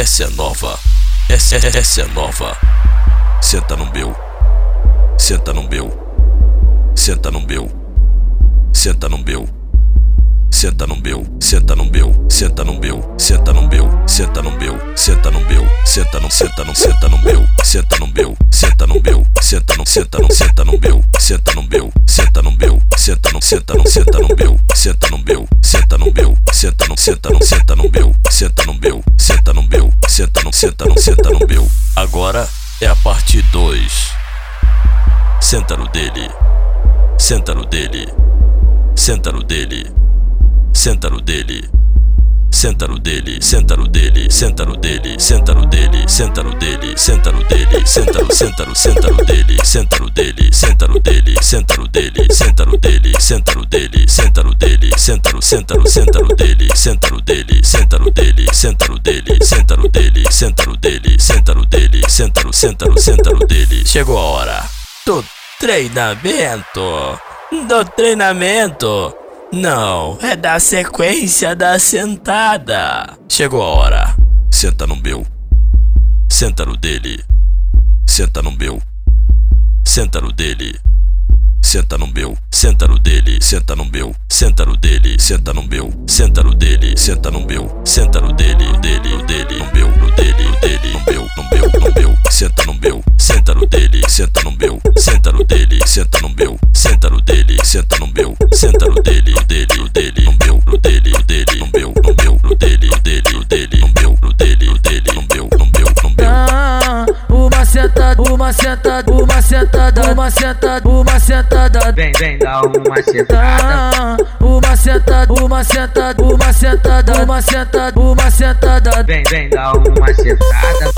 Essa é nova. Essa, essa é nova. Senta no meu. Senta no meu. Senta no meu. Senta no meu. Senta no meu, senta no meu, senta no meu, senta no meu, senta no meu, senta no meu, senta no, senta no, senta no meu, senta no meu, senta no meu, senta no, senta no, senta no meu, senta no meu, senta no meu, senta no, senta no, senta no meu, senta no meu, senta no meu, senta no, senta no, senta no meu, senta no meu, senta parte 2. Senta no dele. Senta no dele. Senta no dele. Senta no dele. Senta no dele, senta no dele, senta no dele, senta no dele, senta no dele, senta no dele, senta no, senta no, senta no dele, senta no dele, senta no dele, senta no dele, senta no dele, senta no dele, senta no dele, senta no, senta no, senta no dele, senta no dele, senta no dele, senta no senta no dele, senta no dele, senta no dele, senta no, senta no, senta no dele. Chegou a hora do treinamento, do treinamento. Não, é da sequência da sentada. Chegou a hora. Senta no meu. Senta no dele. Senta no meu. Senta no dele. Senta no meu, senta no dele, senta no meu, senta no dele, senta no meu, senta no dele, senta no meu, senta no dele, dele, dele, sentada, uma sentada, uma sentada, uma sentada, uma sentada. Vem, vem, dá uma sentada. Uma sentada, uma sentada, uma sentada, uma sentada, uma sentada. Vem, vem, dá uma sentada.